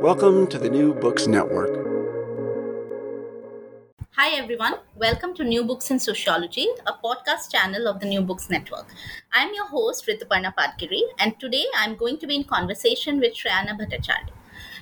Welcome to the New Books Network. Hi, everyone. Welcome to New Books in Sociology, a podcast channel of the New Books Network. I'm your host, Rituparna Patgiri, and today I'm going to be in conversation with Shrayana Bhattacharya.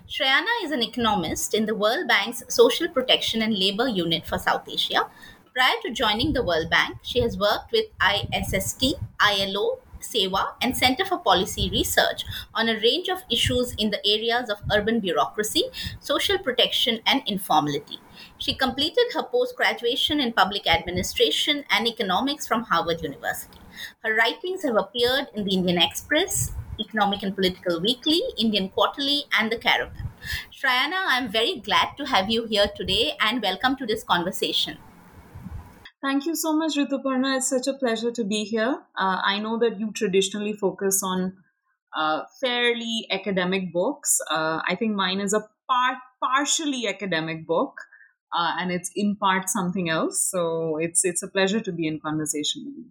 Shrayana is an economist in the World Bank's Social Protection and Labor Unit for South Asia. Prior to joining the World Bank, she has worked with ISST, ILO, SEWA, and Center for Policy Research on a range of issues in the areas of urban bureaucracy, social protection, and informality. She completed her post graduation in public administration and economics from Harvard University. Her writings have appeared in the Indian Express, Economic and Political Weekly, Indian Quarterly, and the Caravan. Shrayana, I'm very glad to have you here today and welcome to this conversation. Thank you so much, Rituparna. It's such a pleasure to be here. Uh, I know that you traditionally focus on uh, fairly academic books. Uh, I think mine is a part partially academic book, uh, and it's in part something else. So it's it's a pleasure to be in conversation with you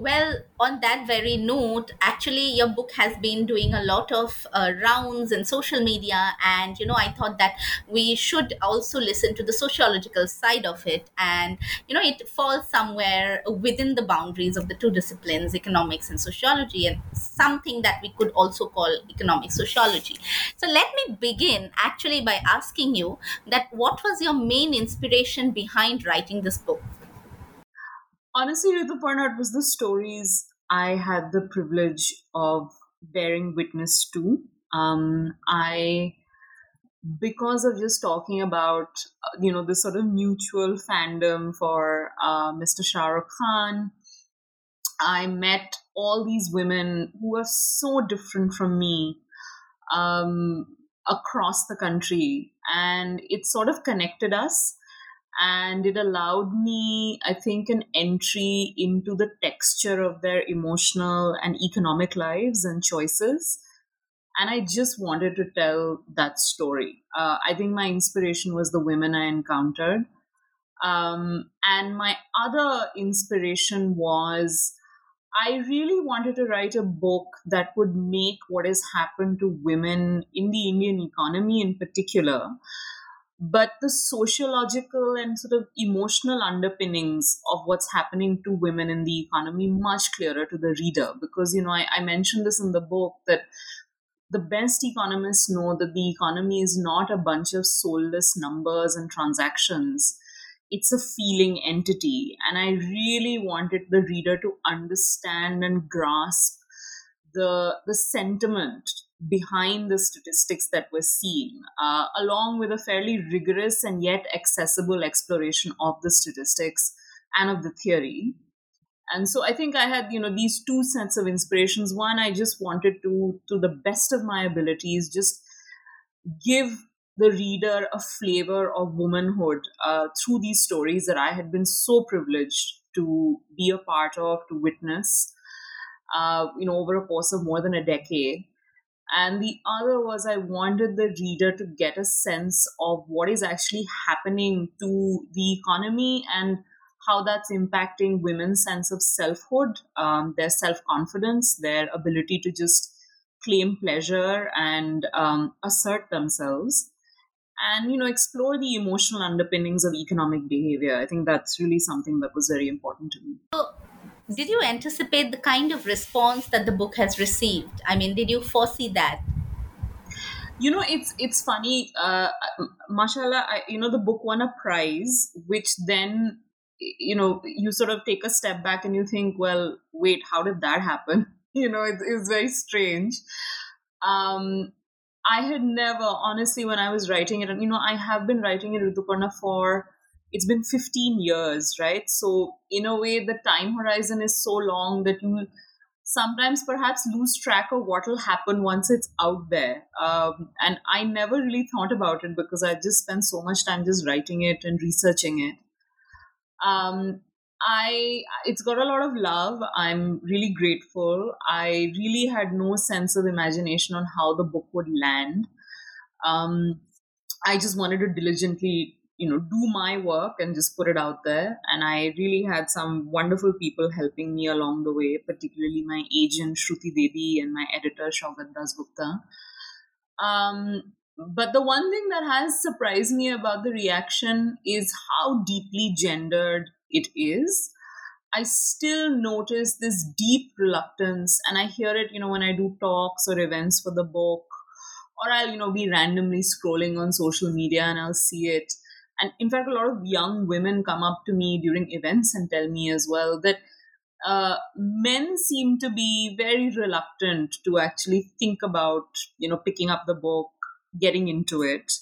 well on that very note actually your book has been doing a lot of uh, rounds in social media and you know i thought that we should also listen to the sociological side of it and you know it falls somewhere within the boundaries of the two disciplines economics and sociology and something that we could also call economic sociology. So let me begin actually by asking you that what was your main inspiration behind writing this book honestly, Rituparna, it was the stories I had the privilege of bearing witness to. Um, I, because of just talking about, uh, you know, this sort of mutual fandom for uh, Mr. Shah Rukh Khan, I met all these women who are so different from me um, across the country, and it sort of connected us and it allowed me i think an entry into the texture of their emotional and economic lives and choices. And i just wanted to tell that story. Uh, i think my inspiration was the women i encountered. Um, and my other inspiration was I really wanted to write a book that would make what has happened to women in the Indian economy in particular but the sociological and sort of emotional underpinnings of what's happening to women in the economy much clearer to the reader. Because you know I, I, mentioned this in the book that the best economists know that the economy is not a bunch of soulless numbers and transactions. It's a feeling entity. And i really wanted the reader to understand and grasp the the sentiment behind the statistics that we're seeing, uh, along with a fairly rigorous and yet accessible exploration of the statistics and of the theory. And so I think I had, you know, these two sets of inspirations. One, I just wanted to, to the best of my abilities, just give the reader a flavor of womanhood uh, through these stories that I had been so privileged to be a part of, to witness, uh, you know, over a course of more than a decade and the other was I wanted the reader to get a sense of what is actually happening to the economy and how that's impacting women's sense of selfhood, um, their self confidence, their ability to just claim pleasure and um, assert themselves. And you know, explore the emotional underpinnings of economic behavior. I think that's really something that was very important to me. Did you anticipate the kind of response that the book has received? I mean, did you foresee that? you know it's it's funny uh mashallah I, you know the book won a prize which then you know you sort of take a step back and you think well wait how did that happen you know it, it's very strange um i had never honestly when i was writing it and you know i have been writing it rituparna for it's been 15 years right so in a way the time horizon is so long that you sometimes perhaps lose track of what will happen once it's out there. Um, and I never really thought about it because I just spent so much time just writing it and researching it. Um, I it's got a lot of love. I'm really grateful. I really had no sense of imagination on how the book would land. Um, I just wanted to diligently you know do my work and just put it out there. And i really had some wonderful people helping me along the way particularly my agent shruti devi and my editor shaugat dasgupta um, but the one thing that has surprised me about the reaction is how deeply gendered it is. I still notice this deep reluctance, and I hear it, you know, when I do talks or events for the book, or I'll, you know, be randomly scrolling on social media and I'll see it. And in fact, a lot of young women come up to me during events and tell me as well that uh, men seem to be very reluctant to actually think about, you know, picking up the book, getting into it.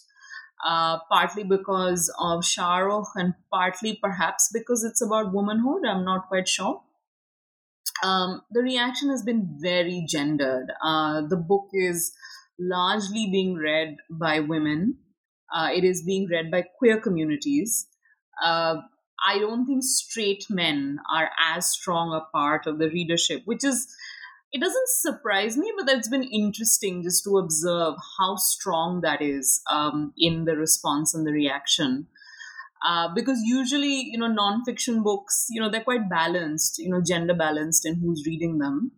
Uh, partly because of Shah Rukh and partly perhaps because it's about womanhood. I'm not quite sure. Um, the reaction has been very gendered. Uh, the book is largely being read by women. Uh, it is being read by queer communities. Uh, I don't think straight men are as strong a part of the readership, which is, it doesn't surprise me, but that's been interesting just to observe how strong that is um, in the response and the reaction. Uh, because usually, you know, nonfiction books, you know, they're quite balanced, you know, gender balanced in who's reading them.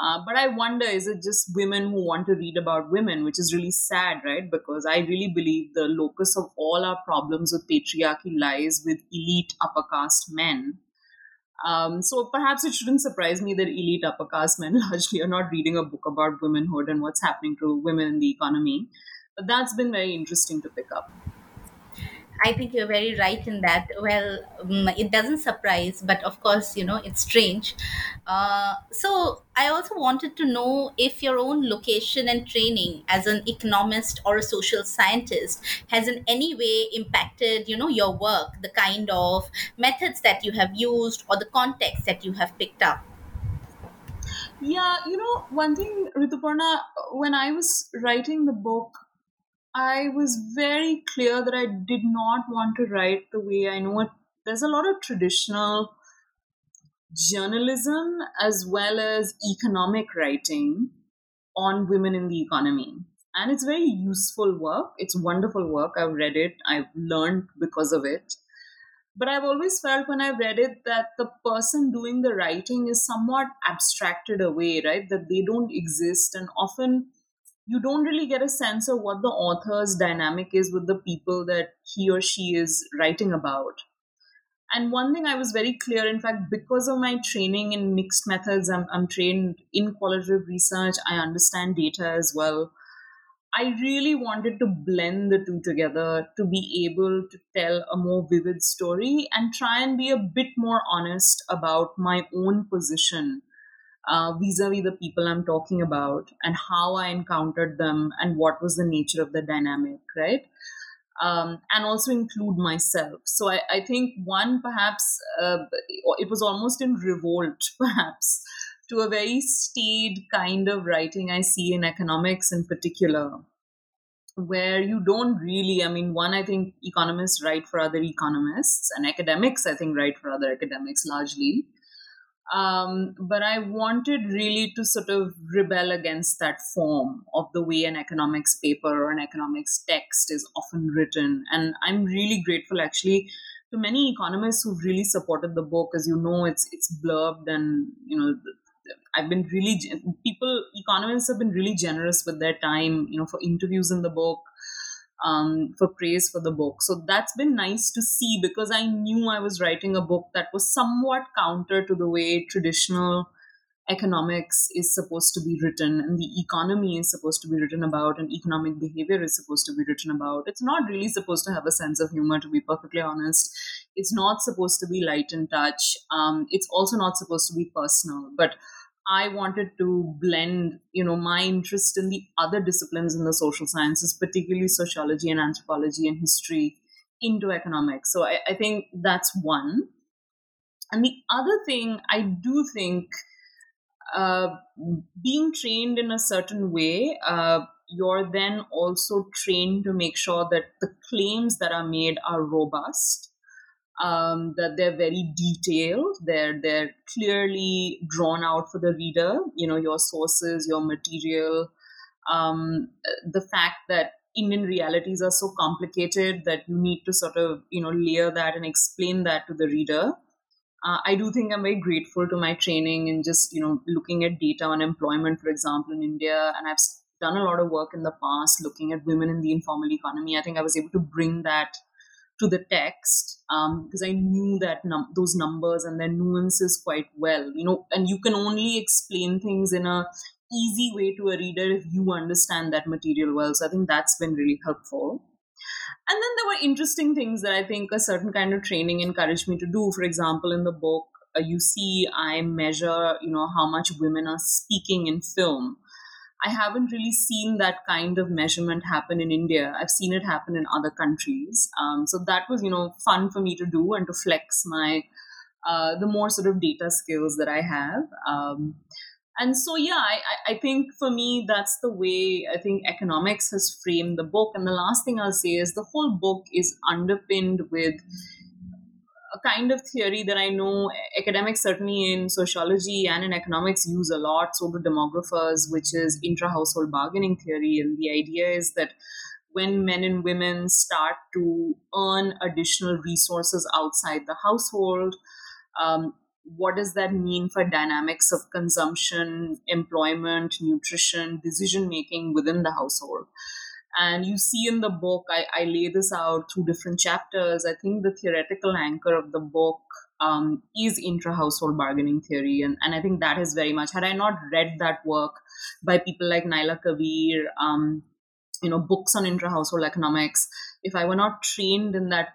Uh, but I wonder, is it just women who want to read about women, which is really sad, right? Because I really believe the locus of all our problems with patriarchy lies with elite upper caste men. Um, so perhaps it shouldn't surprise me that elite upper caste men largely are not reading a book about womanhood and what's happening to women in the economy. But that's been very interesting to pick up. I think you're very right in that. Well, um, it doesn't surprise, but of course, you know, it's strange. Uh, so, I also wanted to know if your own location and training as an economist or a social scientist has in any way impacted, you know, your work, the kind of methods that you have used or the context that you have picked up. Yeah, you know, one thing, Rituparna, when I was writing the book, I was very clear that I did not want to write the way I know it. There's a lot of traditional journalism as well as economic writing on women in the economy. And it's very useful work. It's wonderful work. I've read it, I've learned because of it. But I've always felt when I've read it that the person doing the writing is somewhat abstracted away, right? That they don't exist. And often you don't really get a sense of what the author's dynamic is with the people that he or she is writing about. And one thing I was very clear, in fact, because of my training in mixed methods, I'm, I'm trained in qualitative research, I understand data as well. I really wanted to blend the two together to be able to tell a more vivid story and try and be a bit more honest about my own position vis a vis the people I'm talking about and how I encountered them and what was the nature of the dynamic, right? Um, and also include myself. So I, I think one perhaps uh, it was almost in revolt, perhaps, to a very staid kind of writing I see in economics in particular, where you don't really, I mean, one, I think economists write for other economists, and academics, I think, write for other academics largely. Um, but I wanted really to sort of rebel against that form of the way an economics paper or an economics text is often written. And I'm really grateful actually to many economists who've really supported the book. As you know, it's it's blurbed and you know I've been really people economists have been really generous with their time, you know, for interviews in the book um, for praise for the book. So that's been nice to see because I knew I was writing a book that was somewhat counter to the way traditional economics is supposed to be written and the economy is supposed to be written about and economic behavior is supposed to be written about. It's not really supposed to have a sense of humor, to be perfectly honest. It's not supposed to be light and touch. Um, it's also not supposed to be personal. But I wanted to blend, you know, my interest in the other disciplines in the social sciences, particularly sociology and anthropology and history, into economics. So I, I think that's one. And the other thing I do think uh, being trained in a certain way, uh, you're then also trained to make sure that the claims that are made are robust, um, that they're very detailed, they're they're clearly drawn out for the reader. You know your sources, your material, um, the fact that Indian realities are so complicated that you need to sort of you know layer that and explain that to the reader uh, I do think I'm very grateful to my training in just you know looking at data on employment, for example, in India, and I've done a lot of work in the past looking at women in the informal economy. I think I was able to bring that to the text um, because I knew that num- those numbers and their nuances quite well. You know, and you can only explain things in a easy way to a reader if you understand that material well. So I think that's been really helpful. And then there were interesting things that I think a certain kind of training encouraged me to do. For example, in the book, uh, you see I measure, you know, how much women are speaking in film. I haven't really seen that kind of measurement happen in India. I've seen it happen in other countries. Um, so that was, you know, fun for me to do and to flex my uh, the more sort of data skills that I have. Um, and so yeah I, I think for me that's the way i think economics has framed the book and the last thing i'll say is the whole book is underpinned with a kind of theory that i know academics certainly in sociology and in economics use a lot so do demographers which is intra-household bargaining theory and the idea is that when men and women start to earn additional resources outside the household um, what does that mean for dynamics of consumption, employment, nutrition, decision making within the household? And you see in the book, I, I lay this out through different chapters. I think the theoretical anchor of the book um, is intra household bargaining theory. And, and I think that is very much, had I not read that work by people like Naila Kabeer, um, you know, books on intra household economics, if I were not trained in that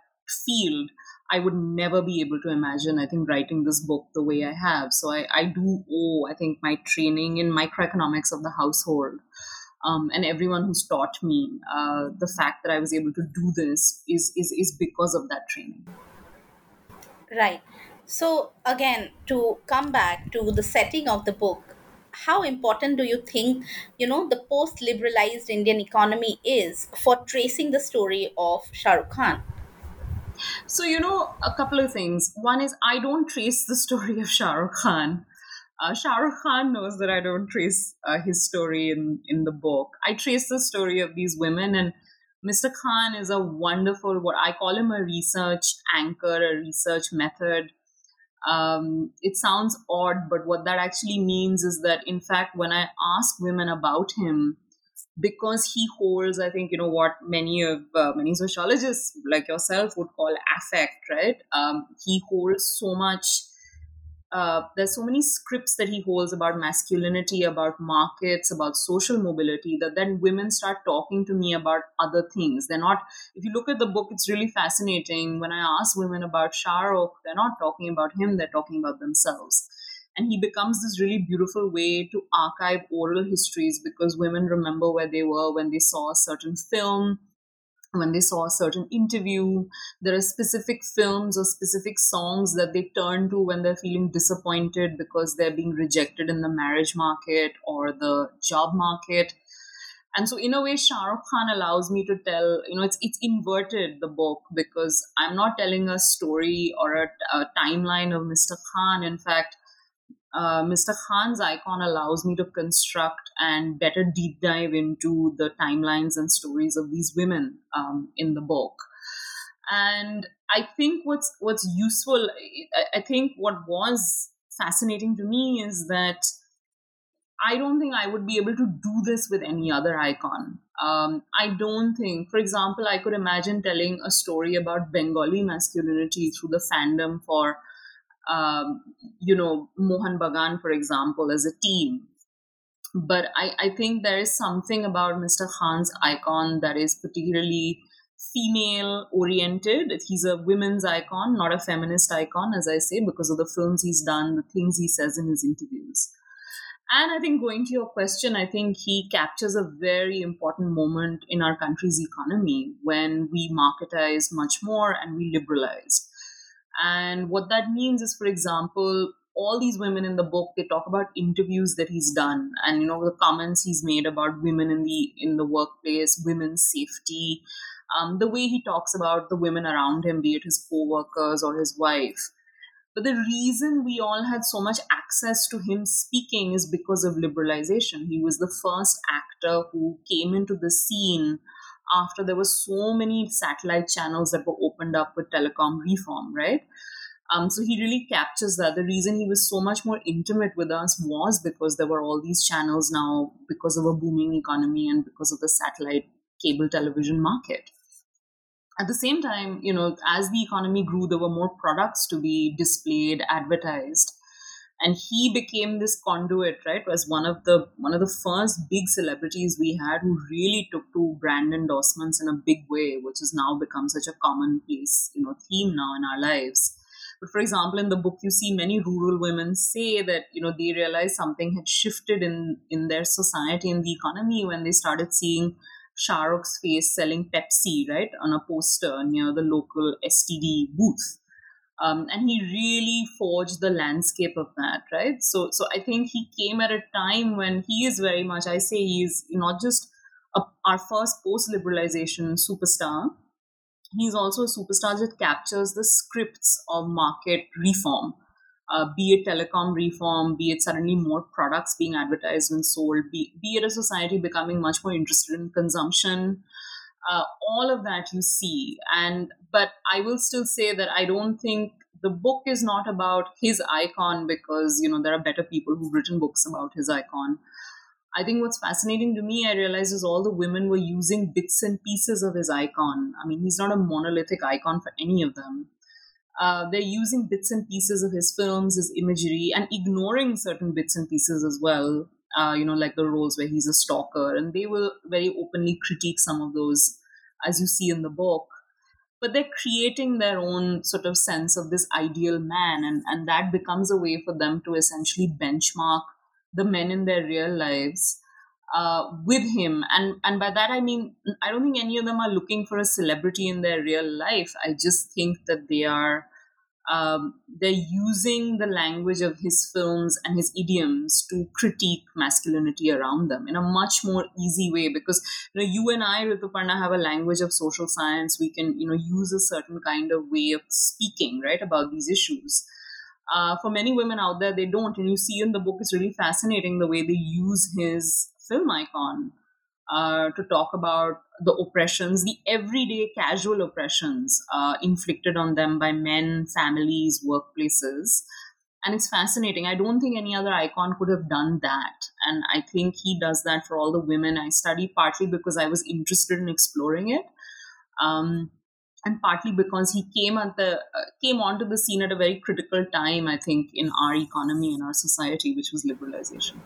field, I would never be able to imagine, I think, writing this book the way I have. So I, I do owe, I think, my training in microeconomics of the household um, and everyone who's taught me uh, the fact that I was able to do this is, is, is because of that training. Right. So, again, to come back to the setting of the book, how important do you think you know the post liberalized indian economy is for tracing the story of shah rukh khan so, you know, a couple of things. One is I don't trace the story of Shah Rukh Khan. Uh, Shah Rukh Khan knows that I don't trace uh, his story in, in the book. I trace the story of these women, and Mr. Khan is a wonderful, what I call him a research anchor, a research method. Um, it sounds odd, but what that actually means is that, in fact, when I ask women about him, because he holds, I think, you know, what many of uh, many sociologists like yourself would call affect, right? Um, he holds so much. Uh, there's so many scripts that he holds about masculinity, about markets, about social mobility that then women start talking to me about other things. They're not, if you look at the book, it's really fascinating. When I ask women about Shah Rukh, they're not talking about him, they're talking about themselves and he becomes this really beautiful way to archive oral histories because women remember where they were when they saw a certain film when they saw a certain interview there are specific films or specific songs that they turn to when they're feeling disappointed because they're being rejected in the marriage market or the job market and so in a way Shah Rukh Khan allows me to tell you know it's it's inverted the book because I'm not telling a story or a, a timeline of Mr. Khan in fact uh, Mr. Khan's icon allows me to construct and better deep dive into the timelines and stories of these women um, in the book. And I think what's what's useful, I, I think what was fascinating to me is that I don't think I would be able to do this with any other icon. Um, I don't think, for example, I could imagine telling a story about Bengali masculinity through the fandom for um, you know, Mohan Bagan, for example, as a team. But I, I think there is something about Mr. Khan's icon that is particularly female oriented. He's a women's icon, not a feminist icon, as I say, because of the films he's done, the things he says in his interviews. And I think going to your question, I think he captures a very important moment in our country's economy when we marketize much more and we liberalize. And what that means is, for example, all these women in the book they talk about interviews that he's done and you know the comments he's made about women in the in the workplace women's safety um, the way he talks about the women around him be it his co-workers or his wife but the reason we all had so much access to him speaking is because of liberalization. He was the first actor who came into the scene after there were so many satellite channels that were opened up with telecom reform, right? Um, so he really captures that. The reason he was so much more intimate with us was because there were all these channels now because of a booming economy and because of the satellite cable television market at the same time, you know, as the economy grew, there were more products to be displayed, advertised. And he became this conduit, right? Was one of the one of the first big celebrities we had who really took to brand endorsements in a big way, which has now become such a commonplace, you know, theme now in our lives. But for example, in the book, you see many rural women say that you know they realized something had shifted in in their society and the economy when they started seeing Shah Rukh's face selling Pepsi, right, on a poster near the local STD booth. Um, and he really forged the landscape of that, right? So, so I think he came at a time when he is very much. I say he is not just a, our first post-liberalization superstar. He's also a superstar that captures the scripts of market reform uh, be it telecom reform, be it suddenly more products being advertised and sold, be, be it a society becoming much more interested in consumption. Uh, all of that you see. And but I will still say that I don't think the book is not about his icon because you know there are better people who've written books about his icon. I think what's fascinating to me, I realize, is all the women were using bits and pieces of his icon. I mean, he's not a monolithic icon for any of them. Uh, they're using bits and pieces of his films, his imagery, and ignoring certain bits and pieces as well. Uh, you know, like the roles where he's a stalker, and they will very openly critique some of those, as you see in the book. But they're creating their own sort of sense of this ideal man, and, and that becomes a way for them to essentially benchmark the men in their real lives uh, with him and and by that i mean i don't think any of them are looking for a celebrity in their real life i just think that they are um, they're using the language of his films and his idioms to critique masculinity around them in a much more easy way because you know you and i Rituparna have a language of social science. We can you know use a certain kind of way of speaking right about these issues. Uh, for many women out there they don't. And you see in the book it's really fascinating the way they use his film icon uh, to talk about the oppressions, the everyday casual oppressions uh, inflicted on them by men, families, workplaces. And it's fascinating. I don't think any other icon could have done that. And I think he does that for all the women I study, partly because I was interested in exploring it. Um, and partly because he came at the uh, came onto the scene at a very critical time, I think, in our economy and our society, which was liberalization.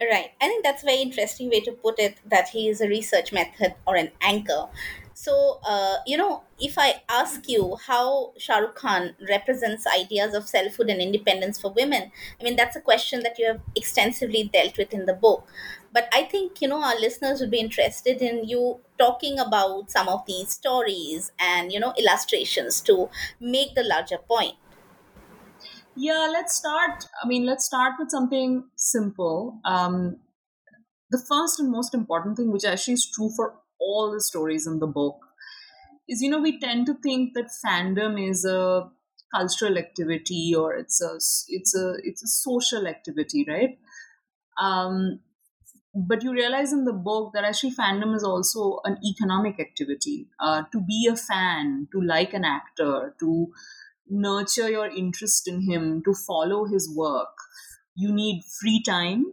Right. I think that's a very interesting way to put it that he is a research method or an anchor. So, uh, you know, if I ask you how Shah Rukh Khan represents ideas of selfhood and independence for women, I mean, that's a question that you have extensively dealt with in the book. But I think, you know, our listeners would be interested in you talking about some of these stories and, you know, illustrations to make the larger point. Yeah, let's start. I mean, let's start with something simple. Um, the first and most important thing, which actually is true for all the stories in the book, is you know we tend to think that fandom is a cultural activity or it's a it's a it's a social activity, right? Um, but you realize in the book that actually fandom is also an economic activity. Uh, to be a fan, to like an actor, to nurture your interest in him, to follow his work, you need free time,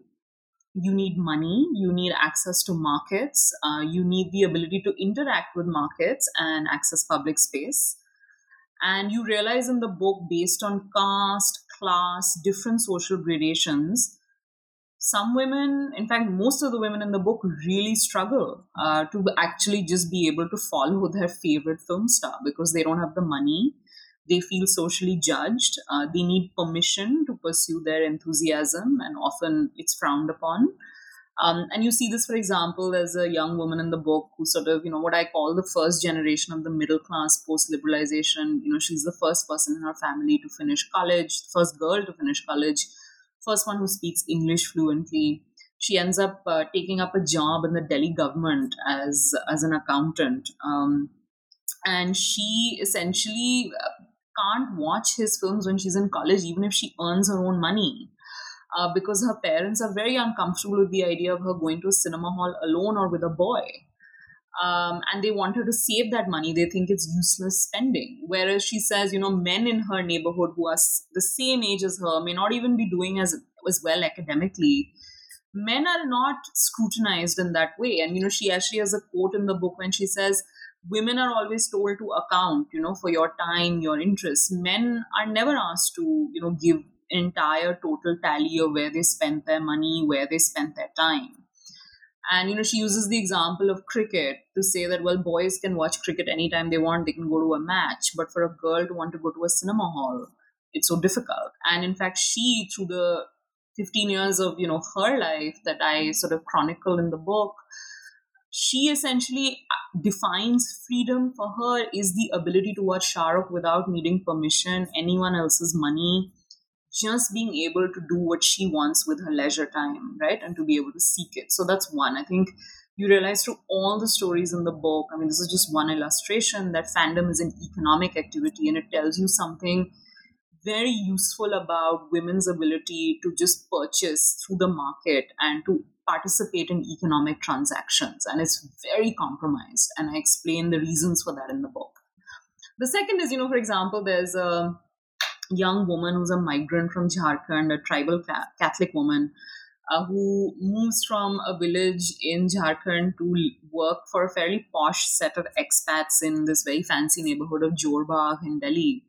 you need money, you need access to markets, uh, you need the ability to interact with markets and access public space. And you realize in the book, based on caste, class, different social gradations, some women, in fact, most of the women in the book really struggle uh, to actually just be able to follow their favorite film star because they don't have the money. They feel socially judged. Uh, they need permission to pursue their enthusiasm, and often it's frowned upon. Um, and you see this, for example, there's a young woman in the book who sort of, you know, what I call the first generation of the middle class post liberalization. You know, she's the first person in her family to finish college, first girl to finish college first one who speaks English fluently. She ends up uh, taking up a job in the Delhi government as as an accountant, um, and she essentially uh, can't watch his films when she's in college, even if she earns her own money. Uh, because her parents are very uncomfortable with the idea of her going to a cinema hall alone or with a boy um, and they want her to save that money. They think it's useless spending. Whereas she says, you know, men in her neighborhood who are the same age as her may not even be doing as as well academically. Men are not scrutinized in that way. And you know, she actually has a quote in the book when she says, "Women are always told to account, you know, for your time, your interests. Men are never asked to, you know, give entire total tally of where they spent their money, where they spent their time." And you know, she uses the example of cricket to say that well, boys can watch cricket anytime they want; they can go to a match. But for a girl to want to go to a cinema hall, it's so difficult. And in fact, she through the 15 years of you know her life that I sort of chronicle in the book, she essentially uh, defines freedom for her is the ability to watch Shah Rukh without needing permission, anyone else's money, just being able to do what she wants with her leisure time, right? And to be able to seek it. So that's one. I think you realize through all the stories in the book, I mean, this is just one illustration that fandom is an economic activity and it tells you something very useful about women's ability to just purchase through the market and to participate in economic transactions. And it's very compromised. And I explain the reasons for that in the book. The second is, you know, for example, there's a young woman who's a migrant from Jharkhand, a tribal Catholic woman, uh, who moves from a village in Jharkhand to work for a fairly posh set of expats in this very fancy neighborhood of Jorbagh in Delhi.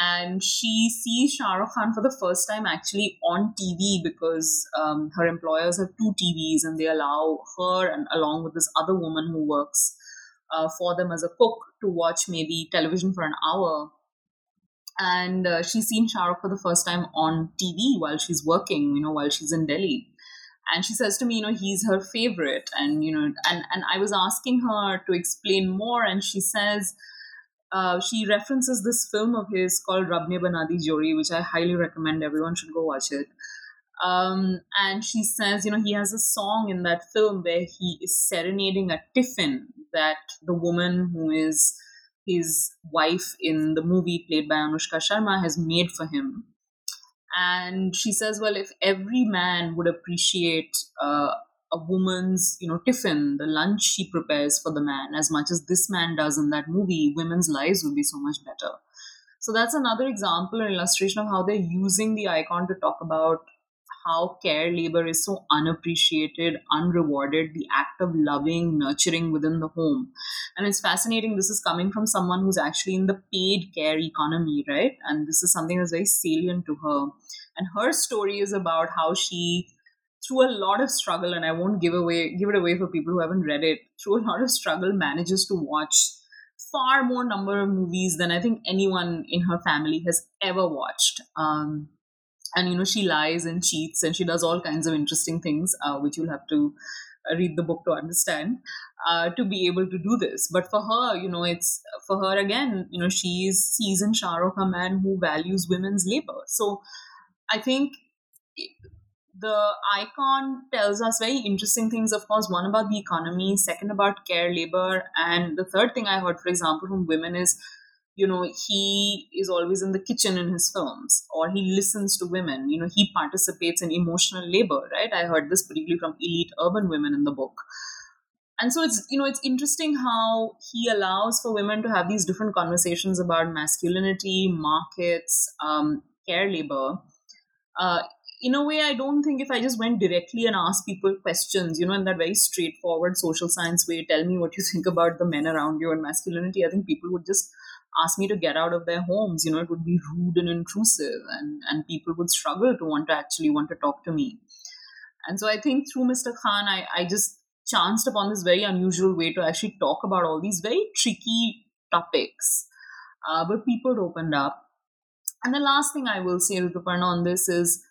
And she sees Shah Rukh Khan for the first time actually on TV because um, her employers have two TVs and they allow her and along with this other woman who works uh, for them as a cook to watch maybe television for an hour and uh, she's seen Shah Rukh for the first time on TV while she's working, you know, while she's in Delhi. And she says to me, you know, he's her favorite. And, you know, and, and I was asking her to explain more, and she says, uh, she references this film of his called Rab Ne Bana Di Jodi, which I highly recommend everyone should go watch it. Um, and she says, you know, he has a song in that film where he is serenading a tiffin that the woman who is his wife in the movie played by Anushka Sharma has made for him. And she says, well, if every man would appreciate uh, a woman's, you know, tiffin, the lunch she prepares for the man, as much as this man does in that movie, women's lives would be so much better. So that's another example or illustration of how they're using the icon to talk about how care labor is so unappreciated, unrewarded, the act of loving, nurturing within the home. And it's fascinating. This is coming from someone who's actually in the paid care economy, right? And this is something that's very salient to her. And her story is about how she through a lot of struggle and i won't give away give it away for people who haven't read it through a lot of struggle manages to watch far more number of movies than i think anyone in her family has ever watched. Um, and you know she lies and cheats and she does all kinds of interesting things uh, which you'll have to uh, read the book to understand uh, to be able to do this. But for her you know it's for her again you know she's sees in Shah a man who values women's labor. So i think the icon tells us very interesting things of course one about the economy second about care labor and the third thing i heard for example from women is you know he is always in the kitchen in his films or he listens to women you know he participates in emotional labor right? I heard this particularly from elite urban women in the book. And so it's you know it's interesting how he allows for women to have these different conversations about masculinity markets um, care labor. Uh, in a way i don't think if i just went directly and asked people questions you know in that very straightforward social science way tell me what you think about the men around you and masculinity i think people would just ask me to get out of their homes, you know, it would be rude and intrusive, and, and people would struggle to want to actually want to talk to me. And so I think through Mr. Khan, I, I just chanced upon this very unusual way to actually talk about all these very tricky topics. Uh, but people opened up. And the last thing I will say, Rituparna, on this is,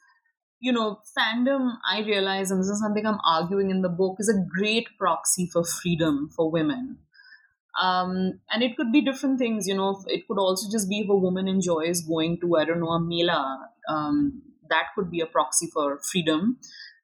you know, fandom, I realize, and this is something I'm arguing in the book, is a great proxy for freedom for women. Um, and it could be different things, you know, it could also just be if a woman enjoys going to, I don't know, a mela, um, that could be a proxy for freedom.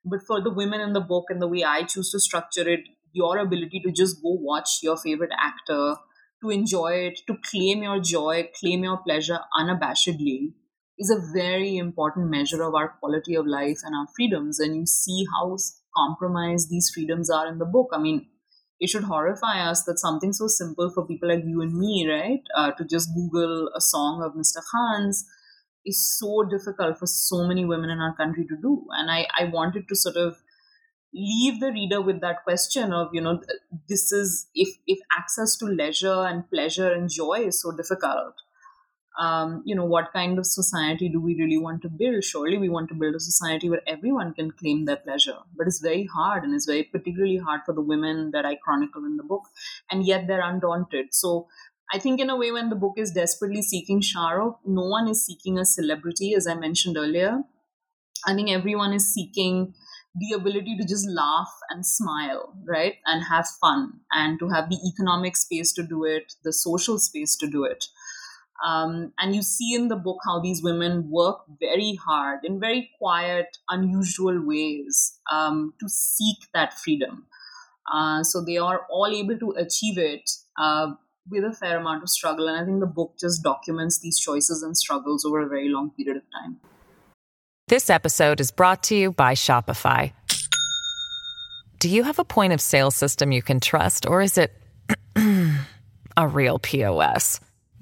But for the women in the book and the way I choose to structure it, your ability to just go watch your favorite actor, to enjoy it, to claim your joy, claim your pleasure unabashedly, is a very important measure of our quality of life and our freedoms. And you see how compromised these freedoms are in the book. I mean, it should horrify us that something so simple for people like you and me, right, uh, to just Google a song of Mr. Khan's is so difficult for so many women in our country to do. And I, I wanted to sort of leave the reader with that question of, you know, this is if, if access to leisure and pleasure and joy is so difficult, um, you know, what kind of society do we really want to build? Surely we want to build a society where everyone can claim their pleasure. But it's very hard and it's very particularly hard for the women that I chronicle in the book. And yet they're undaunted. So I think, in a way, when the book is desperately seeking Shahrukh, no one is seeking a celebrity, as I mentioned earlier. I think everyone is seeking the ability to just laugh and smile, right? And have fun, and to have the economic space to do it, the social space to do it. Um, and you see in the book how these women work very hard in very quiet, unusual ways um, to seek that freedom. Uh, so they are all able to achieve it uh, with a fair amount of struggle. And I think the book just documents these choices and struggles over a very long period of time. This episode is brought to you by Shopify. Do you have a point of sale system you can trust, or is it a real POS?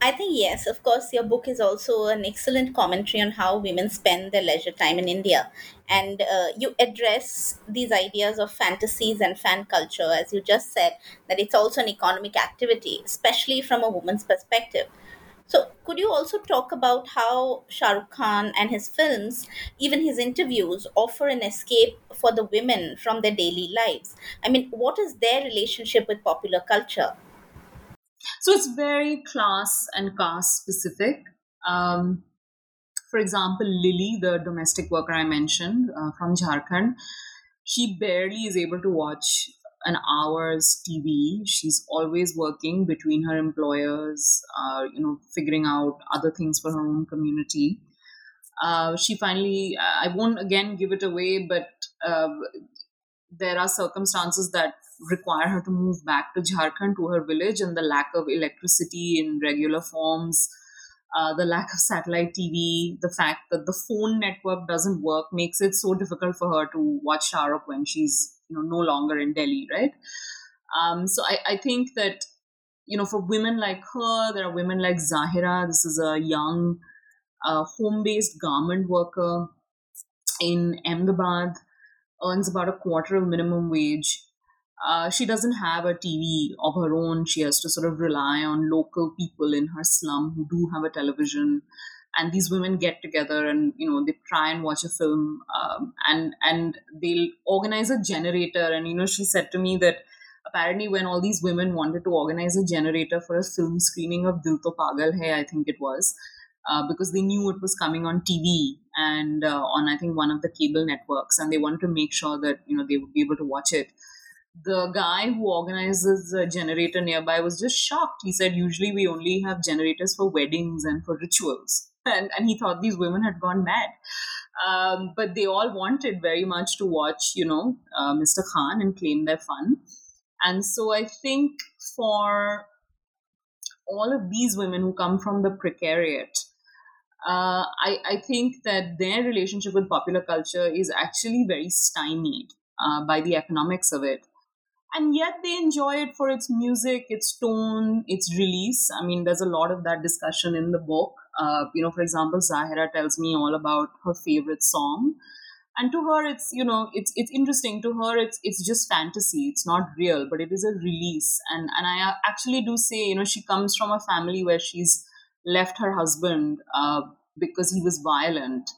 I think, yes, of course, your book is also an excellent commentary on how women spend their leisure time in India. And uh, you address these ideas of fantasies and fan culture, as you just said, that it's also an economic activity, especially from a woman's perspective. So, could you also talk about how Shah Rukh Khan and his films, even his interviews, offer an escape for the women from their daily lives? I mean, what is their relationship with popular culture? So, it's very class and caste specific. Um, for example, Lily, the domestic worker I mentioned uh, from Jharkhand, she barely is able to watch an hour's TV. She's always working between her employers, uh, you know, figuring out other things for her own community. Uh, she finally, I won't again give it away, but uh, there are circumstances that require her to move back to Jharkhand to her village, and the lack of electricity in regular forms. Uh, the lack of satellite TV, the fact that the phone network doesn't work makes it so difficult for her to watch Shah Rukh when she's you know no longer in Delhi, right? Um, so I, I think that you know for women like her, there are women like Zahira. This is a young uh, home-based garment worker in Ahmedabad, earns about a quarter of minimum wage. Uh, she doesn't have a TV of her own. She has to sort of rely on local people in her slum who do have a television. And these women get together and you know they try and watch a film um, and and they'll organize a generator. And you know she said to me that apparently when all these women wanted to organize a generator for a film screening of Dil To Pagal Hai I think it was uh, because they knew it was coming on TV and uh, on I think one of the cable networks. And they wanted to make sure that you know they would be able to watch it the guy who organizes the generator nearby was just shocked. He said, Usually we only have generators for weddings and for rituals and, and he thought these women had gone mad. Um, but they all wanted very much to watch, you know, uh, Mr. Khan and claim their fun. And so I think for all of these women who come from the precariat, uh, I, I think that their relationship with popular culture is actually very stymied. uh, by the economics of it and yet they enjoy it for its music, its tone, its release. I mean, there's a lot of that discussion in the book. Uh, you know, for example, Zahira tells me all about her favorite song, and to her, it's you know, it's it's interesting. To her, it's it's just fantasy. It's not real, but it is a release. And and I actually do say, you know, she comes from a family where she's left her husband uh, because he was violent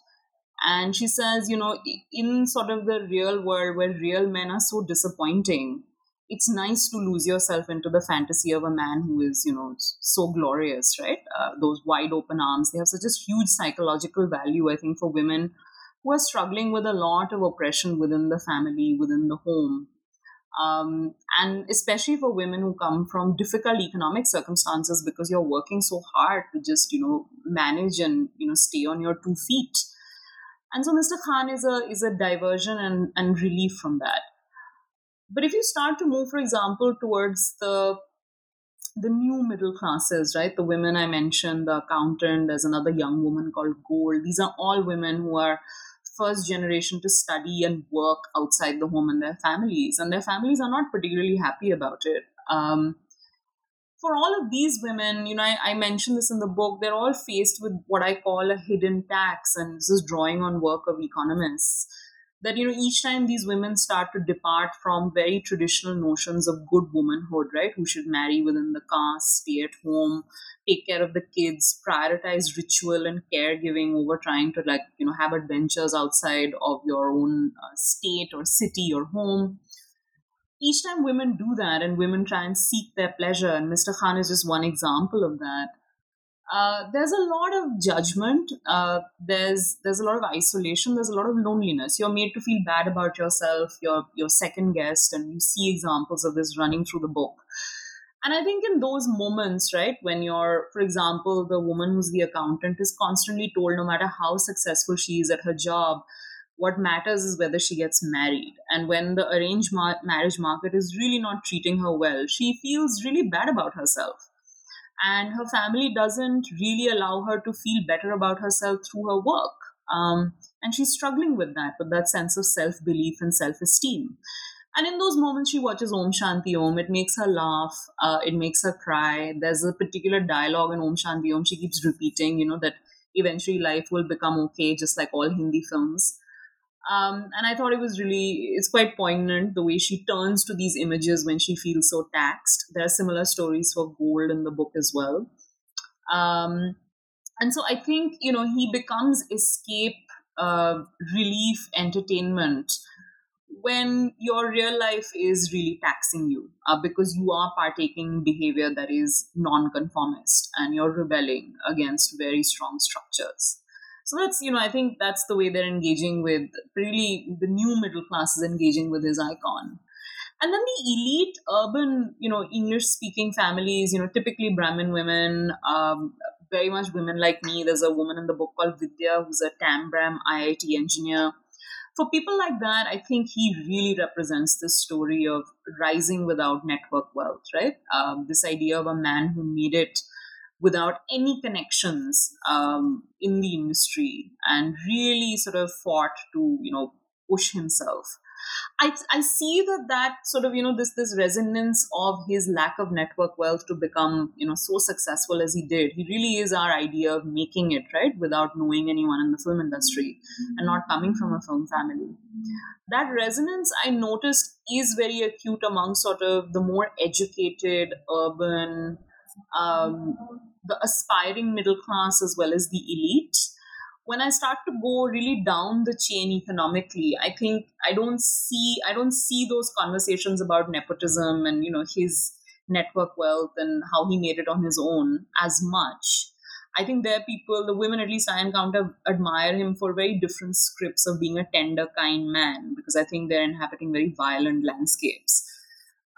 and she says you know in sort of the real world where real men are so disappointing it's nice to lose yourself into the fantasy of a man who is, you know, so glorious, right? Uh, those wide open arms, they have such a huge psychological value, I think, for women who are struggling with a lot of oppression within the family, within the home. Um, and especially for women who come from difficult economic circumstances because you're working so hard to just, you know, manage and, you know, stay on your two feet. And so Mr. Khan is a is a diversion and, and relief from that. But if you start to move, for example, towards the the new middle classes, right? The women I mentioned, the accountant, there's another young woman called Gold. These are all women who are first generation to study and work outside the home and their families, and their families are not particularly happy about it. Um, for all of these women, you know, I, I mentioned this in the book, they're all faced with what I call a hidden tax, and this is drawing on work of economists that you know each time these women start to depart from very traditional notions of good womanhood right who should marry within the caste stay at home take care of the kids prioritize ritual and caregiving over trying to like you know have adventures outside of your own uh, state or city or home. Each time women do that and women try and seek their pleasure and mr khan is just one example of that uh, there's a lot of judgment. Uh, there's there's a lot of isolation. There's a lot of loneliness. You're made to feel bad about yourself. You're you're second guessed, and you see examples of this running through the book. And I think in those moments, right, when you're, for example, the woman who's the accountant is constantly told, no matter how successful she is at her job, what matters is whether she gets married. And when the arranged ma- marriage market is really not treating her well, she feels really bad about herself and her family doesn't really allow her to feel better about herself through her work. Um, and she's struggling with that, with that sense of self belief and self esteem. And in those moments, she watches Om Shanti Om. It makes her laugh. Uh, it makes her cry. There's a particular dialogue in Om Shanti Om. She keeps repeating, you know, that eventually life will become okay, just like all Hindi films. Um, and I thought it was really, it's quite poignant the way she turns to these images when she feels so taxed. There are similar stories for Gold in the book as well. Um, and so I think, you know, he becomes escape, uh, relief, entertainment when your real life is really taxing you uh, because you are partaking behavior that is non-conformist and you're rebelling against very strong structures so that's, you know, I think that's the way they're engaging with really the new middle class is engaging with his icon. And then the elite urban, you know, English speaking families, you know, typically Brahmin women, um, very much women like me. There's a woman in the book called Vidya who's a Tambram IIT engineer. For people like that, I think he really represents this story of rising without network wealth, right? Um, this idea of a man who made it without any connections um, in the industry and really sort of fought to you know push himself. I, I see that that sort of you know this this resonance of his lack of network wealth to become you know so successful as he did he really is our idea of making it right? Without knowing anyone in the film industry and not coming from a film family. That resonance i noticed is very acute among sort of the more educated urban um, the aspiring middle class as well as the elite. When i start to go really down the chain economically i think i don't see i don't see those conversations about nepotism and you know his network wealth and how he made it on his own as much. I think there are people the women at least i encounter admire him for very different scripts of being a tender kind man because i think they're inhabiting very violent landscapes.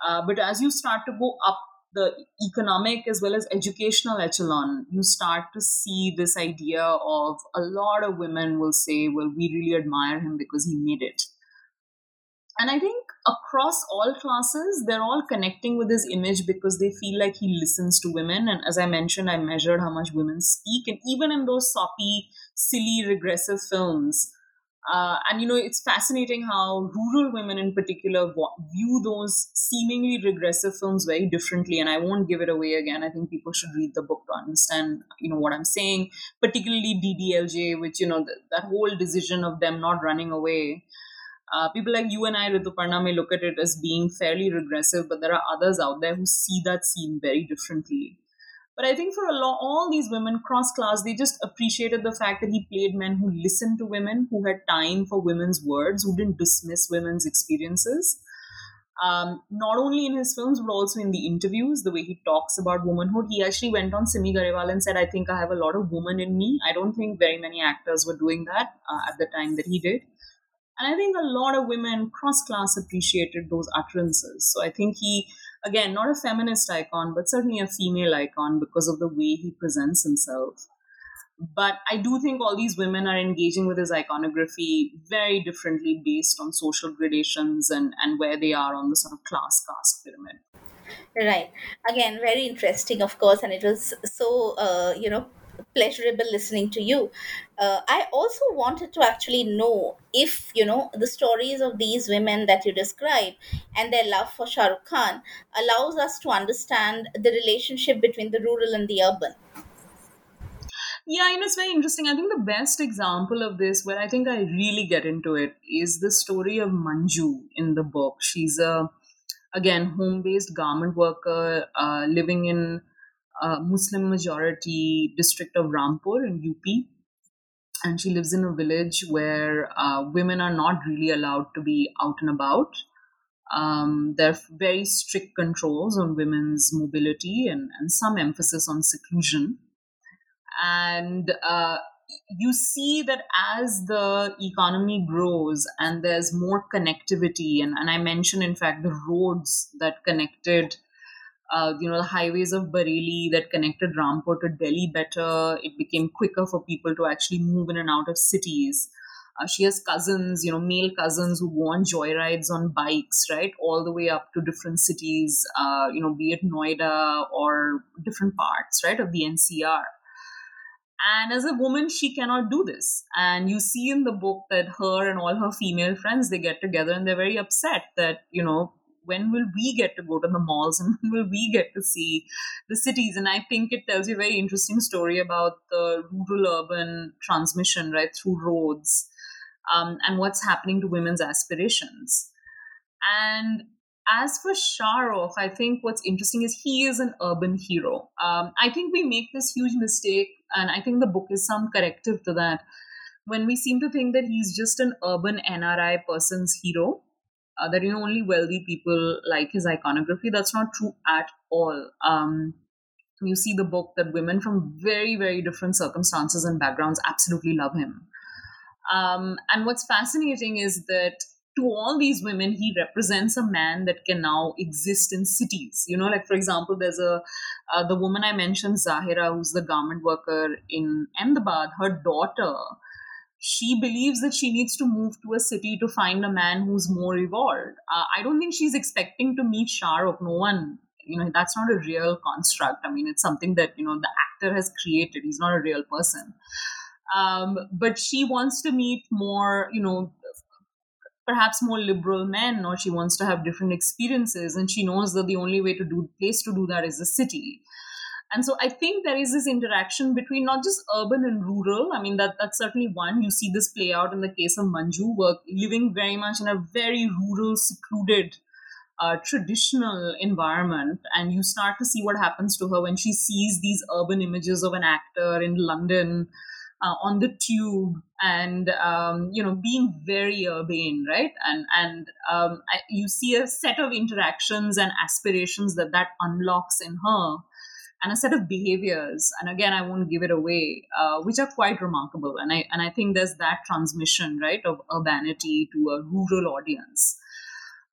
Uh, but as you start to go up the economic as well as educational echelon, you start to see this idea of a lot of women will say, well, we really admire him because he made it. And I think across all classes, they're all connecting with his image because they feel like he listens to women. And as I mentioned, I measured how much women speak. And even in those soppy, silly, regressive films, Uh, and you know, it's fascinating how rural women in particular view those seemingly regressive films very differently. And I won't give it away again. I think people should read the book to understand, you know, what I'm saying. Particularly DDLJ, which you know, that whole decision of them not running away. Uh, people like you and I, Rituparna, may look at it as being fairly regressive, but there are others out there who see that scene very differently. But I think for a lot, all these women cross class, they just appreciated the fact that he played men who listened to women, who had time for women's words, who didn't dismiss women's experiences. Um, not only in his films, but also in the interviews, the way he talks about womanhood. He actually went on Simi Garewal and said, I think I have a lot of woman in me. I don't think very many actors were doing that uh, at the time that he did. And I think a lot of women cross class appreciated those utterances. So I think he again, not a feminist icon, but certainly a female icon because of the way he presents himself. But I do think all these women are engaging with his iconography very differently based on social gradations and, and where they are on the sort of class caste pyramid. Right. Again, very interesting, of course, and it was so, uh, you know, pleasurable listening to you. Uh, I also wanted to actually know if you know the stories of these women that you describe and their love for Shah Rukh Khan allows us to understand the relationship between the rural and the urban. Yeah, you know, it's very interesting. I think the best example of this, where I think I really get into it, is the story of Manju in the book. She's a, again, home based garment worker uh, living in a Muslim majority district of Rampur in UP. And she lives in a village where uh, women are not really allowed to be out and about. Um, there are very strict controls on women's mobility and, and some emphasis on seclusion. And uh, you see that as the economy grows and there's more connectivity, and, and I mentioned, in fact, the roads that connected uh, you know, the highways of Bareilly that connected Rampur to Delhi better. It became quicker for people to actually move in and out of cities. Uh, she has cousins, you know, male cousins who go on joyrides on bikes, right, all the way up to different cities, uh, you know, be it Noida or different parts, right, of the NCR. And as a woman, she cannot do this. And you see in the book that her and all her female friends they get together and they're very upset that you know when will we get to go to the malls and when will we get to see the cities? And i think it tells you a very interesting story about the rural urban transmission right through roads um, and what's happening to women's aspirations. And as for Shah I think what's interesting is he is an urban hero. Um, I think we make this huge mistake, and I think the book is some corrective to that, when we seem to think that he's just an urban NRI person's hero uh, that you know only wealthy people like his iconography. That's not true at all. Um, you see the book that women from very very different circumstances and backgrounds absolutely love him. Um, and what's fascinating is that to all these women, he represents a man that can now exist in cities. You know, like for example, there's a uh, the woman I mentioned, Zahira, who's the garment worker in Ahmedabad. Her daughter she believes that she needs to move to a city to find a man who's more evolved. Uh, I don't think she's expecting to meet Shah Rukh. No one, you know, that's not a real construct. I mean, it's something that, you know, the actor has created. He's not a real person. Um, but she wants to meet more, you know, perhaps more liberal men, or she wants to have different experiences. And she knows that the only way to do, place to do that is the city. And so I think there is this interaction between not just urban and rural. I mean, that that's certainly one. You see this play out in the case of Manju, work living very much in a very rural, secluded, uh, traditional environment. And you start to see what happens to her when she sees these urban images of an actor in London. Uh, on the tube and um, you know being very urbane right and and um, I, you see a set of interactions and aspirations that that unlocks in her and a set of behaviors and again i won't give it away uh, which are quite remarkable. And i and i think there's that transmission right of urbanity to a rural audience.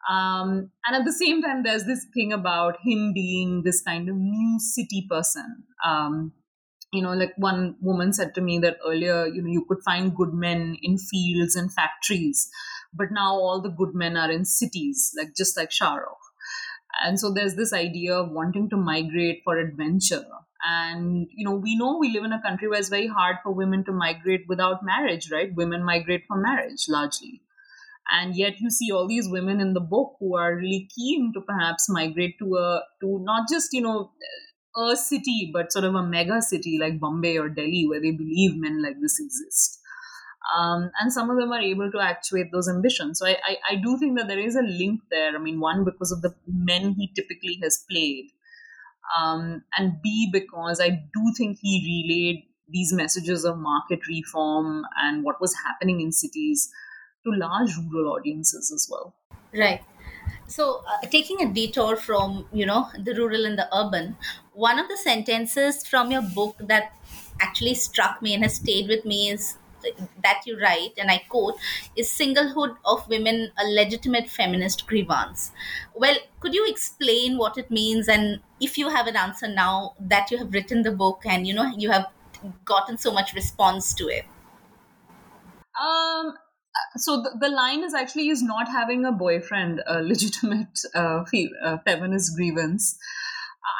Um, and at the same time there's this thing about him being this kind of new city person. Um, you know like one woman said to me that earlier you know you could find good men in fields and factories but now all the good men are in cities like just like Shah Rukh and so there's this idea of wanting to migrate for adventure And, you know, we know we live in a country where it's very hard for women to migrate without marriage, right? Women migrate for marriage largely. And yet you see all these women in the book who are really keen to perhaps migrate to a, to not just, you know, a city, but sort of a mega city like Bombay or Delhi where they believe men like this exist. Um, and some of them are able to actuate those ambitions. So I, I, I, do think that there is a link there. I mean, one, because of the men he typically has played, um, and B, because I do think he relayed these messages of market reform and what was happening in cities to large rural audiences as well. Right. So, uh, taking a detour from you know the rural and the urban, one of the sentences from your book that actually struck me and has stayed with me is that you write, and I quote, is singlehood of women a legitimate feminist grievance? Well, could you explain what it means, and if you have an answer now that you have written the book and you know you have gotten so much response to it? Um, so the, the line is actually is not having a boyfriend a legitimate uh, fe- uh, feminist grievance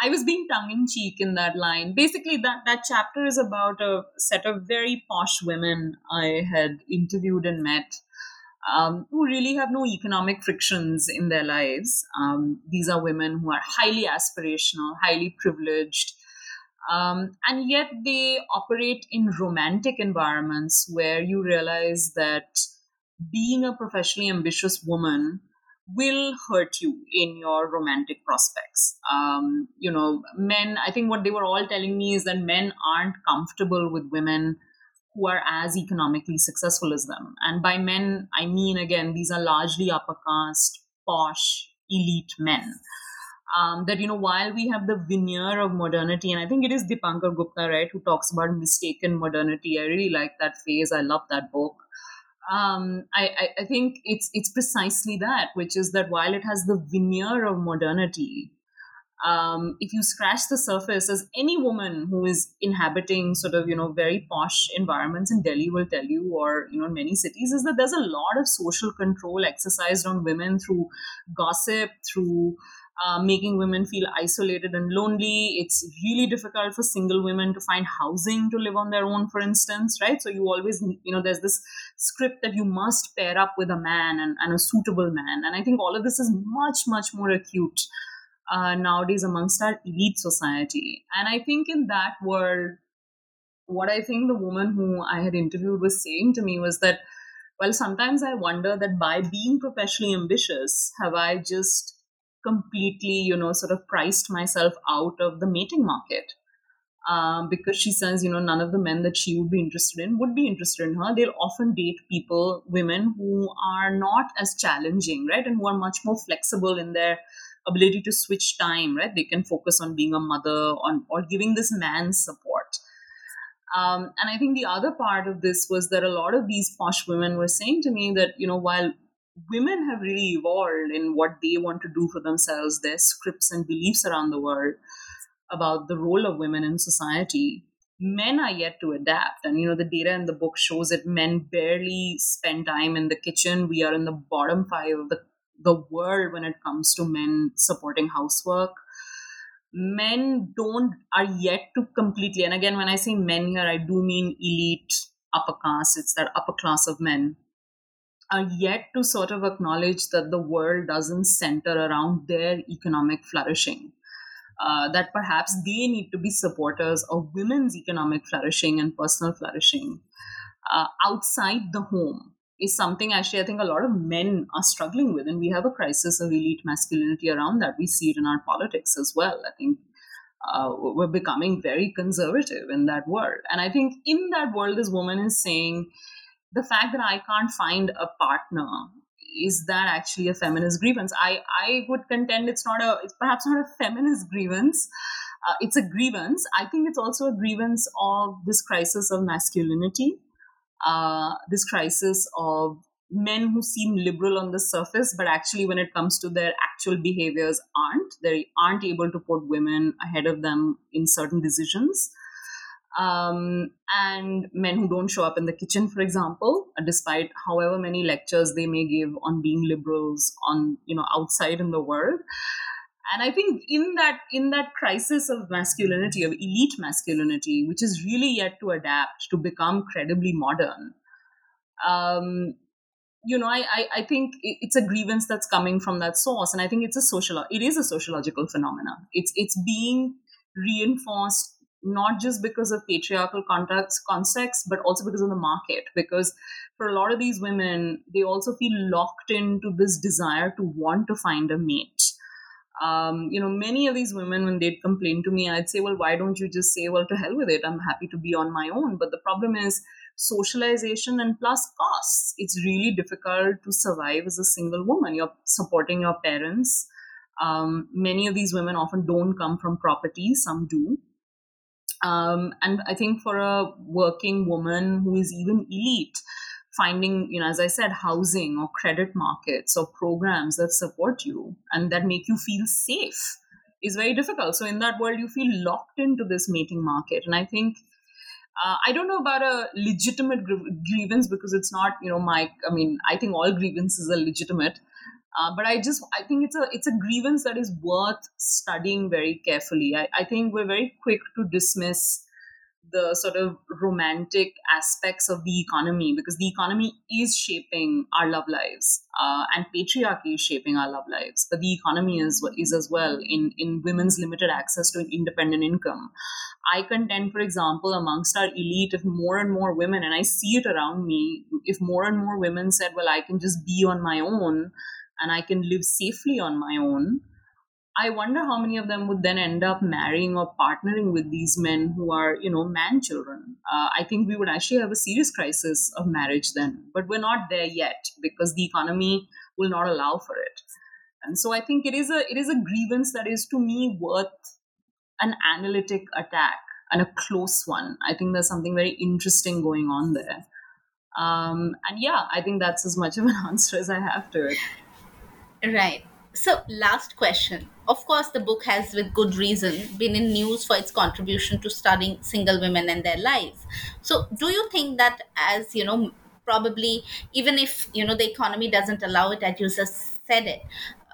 I was being tongue in cheek in that line. Basically, that, that chapter is about a set of very posh women I had interviewed and met um, who really have no economic frictions in their lives. Um, these are women who are highly aspirational, highly privileged, um, and yet they operate in romantic environments where you realize that being a professionally ambitious woman will hurt you in your romantic prospects. Um, you know, men, I think what they were all telling me is that men aren't comfortable with women who are as economically successful as them. And by men, I mean, again, these are largely upper caste, posh, elite men. Um, that, you know, while we have the veneer of modernity, and I think it is Dipankar Gupta, right, who talks about mistaken modernity. I really like that phase. I love that book um, I, I, think it's it's precisely that, which is that while it has the veneer of modernity, um, if you scratch the surface, as any woman who is inhabiting sort of you know very posh environments in Delhi will tell you, or you know in many cities, is that there's a lot of social control exercised on women through gossip, through uh, making women feel isolated and lonely. It's really difficult for single women to find housing to live on their own, for instance, right? So you always, you know, there's this script that you must pair up with a man and, and a suitable man. And I think all of this is much, much more acute uh, nowadays amongst our elite society. And I think in that world, what I think the woman who I had interviewed was saying to me was that, well, sometimes I wonder that by being professionally ambitious, have I just completely, you know, sort of priced myself out of the mating market. Um, because she says, you know, none of the men that she would be interested in would be interested in her. They'll often date people, women who are not as challenging, right? And who are much more flexible in their ability to switch time, right? They can focus on being a mother on or giving this man support. Um, and I think the other part of this was that a lot of these posh women were saying to me that, you know, while women have really evolved in what they want to do for themselves, their scripts and beliefs around the world about the role of women in society. Men are yet to adapt. And, you know, the data in the book shows that men barely spend time in the kitchen. We are in the bottom five of the, the world when it comes to men supporting housework. Men don't, are yet to completely, and again, when I say men here, I do mean elite upper caste. It's that upper class of men are yet to sort of acknowledge that the world doesn't center around their economic flourishing. Uh, that perhaps they need to be supporters of women's economic flourishing and personal flourishing uh, outside the home is something actually I think a lot of men are struggling with. And we have a crisis of elite masculinity around that. We see it in our politics as well. I think uh, we're becoming very conservative in that world. And I think in that world, this woman is saying, the fact that I can't find a partner is that actually a feminist grievance? I I would contend it's not a it's perhaps not a feminist grievance. Uh, it's a grievance. I think it's also a grievance of this crisis of masculinity, uh, this crisis of men who seem liberal on the surface, but actually, when it comes to their actual behaviors, aren't. They aren't able to put women ahead of them in certain decisions um, and men who don't show up in the kitchen, for example, despite however many lectures they may give on being liberals on you know outside in the world. and i think in that in that crisis of masculinity of elite masculinity which is really yet to adapt to become credibly modern um, you know I, I, I think it's a grievance that's coming from that source and i think it's a social it is a sociological phenomenon it's it's being reinforced not just because of patriarchal context, context but also because of the market because for a lot of these women they also feel locked into this desire to want to find a mate um, you know, many of these women, when they'd complain to me, I'd say, well, why don't you just say, well, to hell with it? I'm happy to be on my own. But the problem is socialization and plus costs. It's really difficult to survive as a single woman. You're supporting your parents. Um, many of these women often don't come from property, some do. Um, and I think for a working woman who is even elite, finding, you know, as I said, housing or credit markets or programs that support you and that make you feel safe is very difficult. So in that world, you feel locked into this mating market. And I think uh, I don't know about a legitimate grievance because it's not, you know, my. I mean, I think all grievances are legitimate, uh, but I just I think it's a it's a grievance that is worth studying very carefully. I, I think we're very quick to dismiss the sort of romantic aspects of the economy because the economy is shaping our love lives uh, and patriarchy is shaping our love lives but the economy is is as well in in women's limited access to independent income i contend for example amongst our elite if more and more women and i see it around me if more and more women said well i can just be on my own and i can live safely on my own I wonder how many of them would then end up marrying or partnering with these men who are, you know, man children. Uh, I think we would actually have a serious crisis of marriage then. But we're not there yet because the economy will not allow for it. And so I think it is a it is a grievance that is to me worth an analytic attack and a close one. I think there's something very interesting going on there. Um, and yeah, I think that's as much of an answer as I have to it. Right. So, last question. Of course, the book has, with good reason, been in news for its contribution to studying single women and their lives. So, do you think that, as you know, probably even if you know the economy doesn't allow it, as you just said it,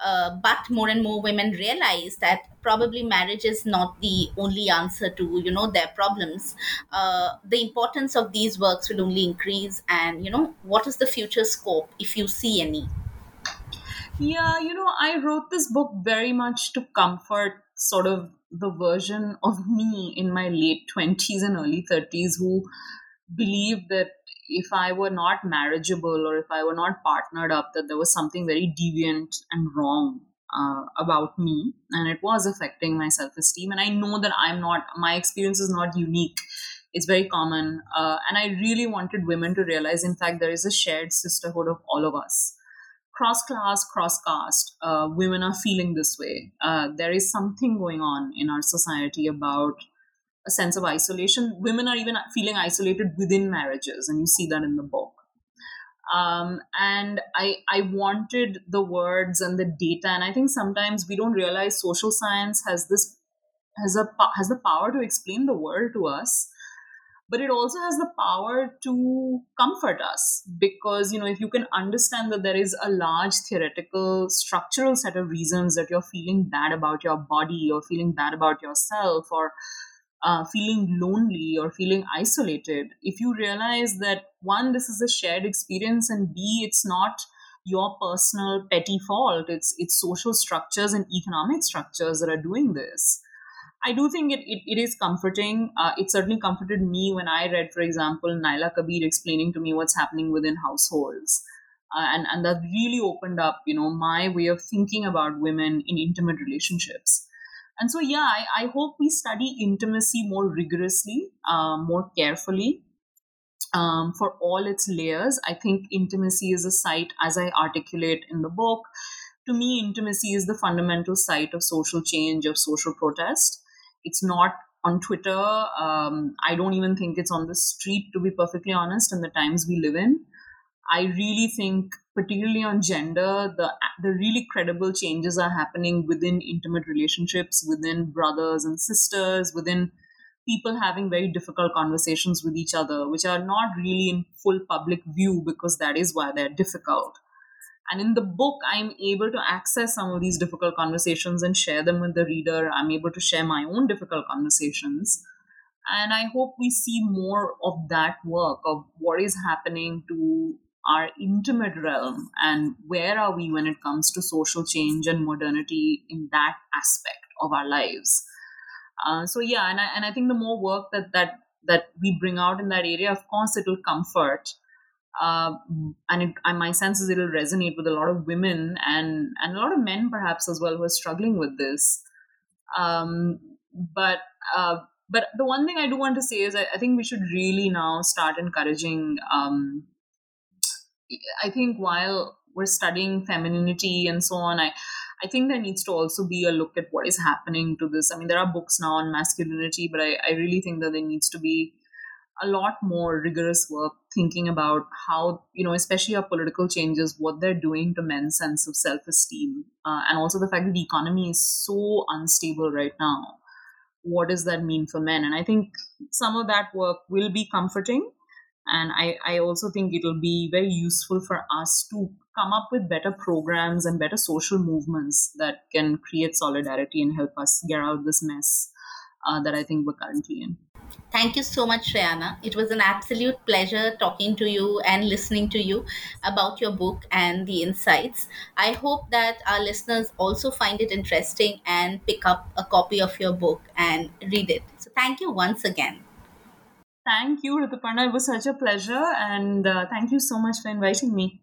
uh, but more and more women realize that probably marriage is not the only answer to you know their problems uh, the importance of these works will only increase and you know what is the future scope if you see any yeah, you know, I wrote this book very much to comfort sort of the version of me in my late 20s and early 30s who believed that if I were not marriageable or if I were not partnered up, that there was something very deviant and wrong uh, about me. And it was affecting my self esteem. And I know that I'm not, my experience is not unique. It's very common. Uh, and I really wanted women to realize, in fact, there is a shared sisterhood of all of us cross class, cross caste, uh, women are feeling this way. Uh, there is something going on in our society about a sense of isolation. Women are even feeling isolated within marriages, and you see that in the book. Um, and I, I wanted the words and the data, and I think sometimes we don't realize social science has this has a has the power to explain the world to us but it also has the power to comfort us because you know if you can understand that there is a large theoretical structural set of reasons that you're feeling bad about your body or feeling bad about yourself or uh, feeling lonely or feeling isolated if you realize that one this is a shared experience and b it's not your personal petty fault it's it's social structures and economic structures that are doing this I do think it, it, it is comforting. Uh, it certainly comforted me when I read, for example, Naila Kabeer explaining to me what's happening within households. Uh, and, and that really opened up, you know, my way of thinking about women in intimate relationships. And so, yeah, I, I hope we study intimacy more rigorously, uh, more carefully, um, for all its layers. I think intimacy is a site, as I articulate in the book. To me, intimacy is the fundamental site of social change, of social protest. It's not on Twitter. Um, I don't even think it's on the street, to be perfectly honest, in the times we live in. I really think, particularly on gender, the the really credible changes are happening within intimate relationships, within brothers and sisters, within people having very difficult conversations with each other, which are not really in full public view because that is why they're difficult. And in the book i'm able to access some of these difficult conversations and share them with the reader. I'm able to share my own difficult conversations. And i hope we see more of that work of what is happening to our intimate realm and where are we when it comes to social change and modernity in that aspect of our lives. Uh, so yeah and I, and I think the more work that that that we bring out in that area of course it will comfort uh, and, it, and my sense is it'll resonate with a lot of women and and a lot of men perhaps as well who are struggling with this um, but uh, but the one thing I do want to say is I, I think we should really now start encouraging. Um, I think while we're studying femininity and so on, I I think there needs to also be a look at what is happening to this. I mean, there are books now on masculinity, but I, I really think that there needs to be a lot more rigorous work thinking about how you know especially our political changes what they're doing to men's sense of self-esteem uh, and also the fact that the economy is so unstable right now what does that mean for men and i think some of that work will be comforting and I, I also think it'll be very useful for us to come up with better programs and better social movements that can create solidarity and help us get out of this mess uh, that I think we're currently in. Thank you so much, Shrayana. It was an absolute pleasure talking to you and listening to you about your book and the insights. I hope that our listeners also find it interesting and pick up a copy of your book and read it. So, thank you once again. Thank you, Rituparna. It was such a pleasure, and uh, thank you so much for inviting me.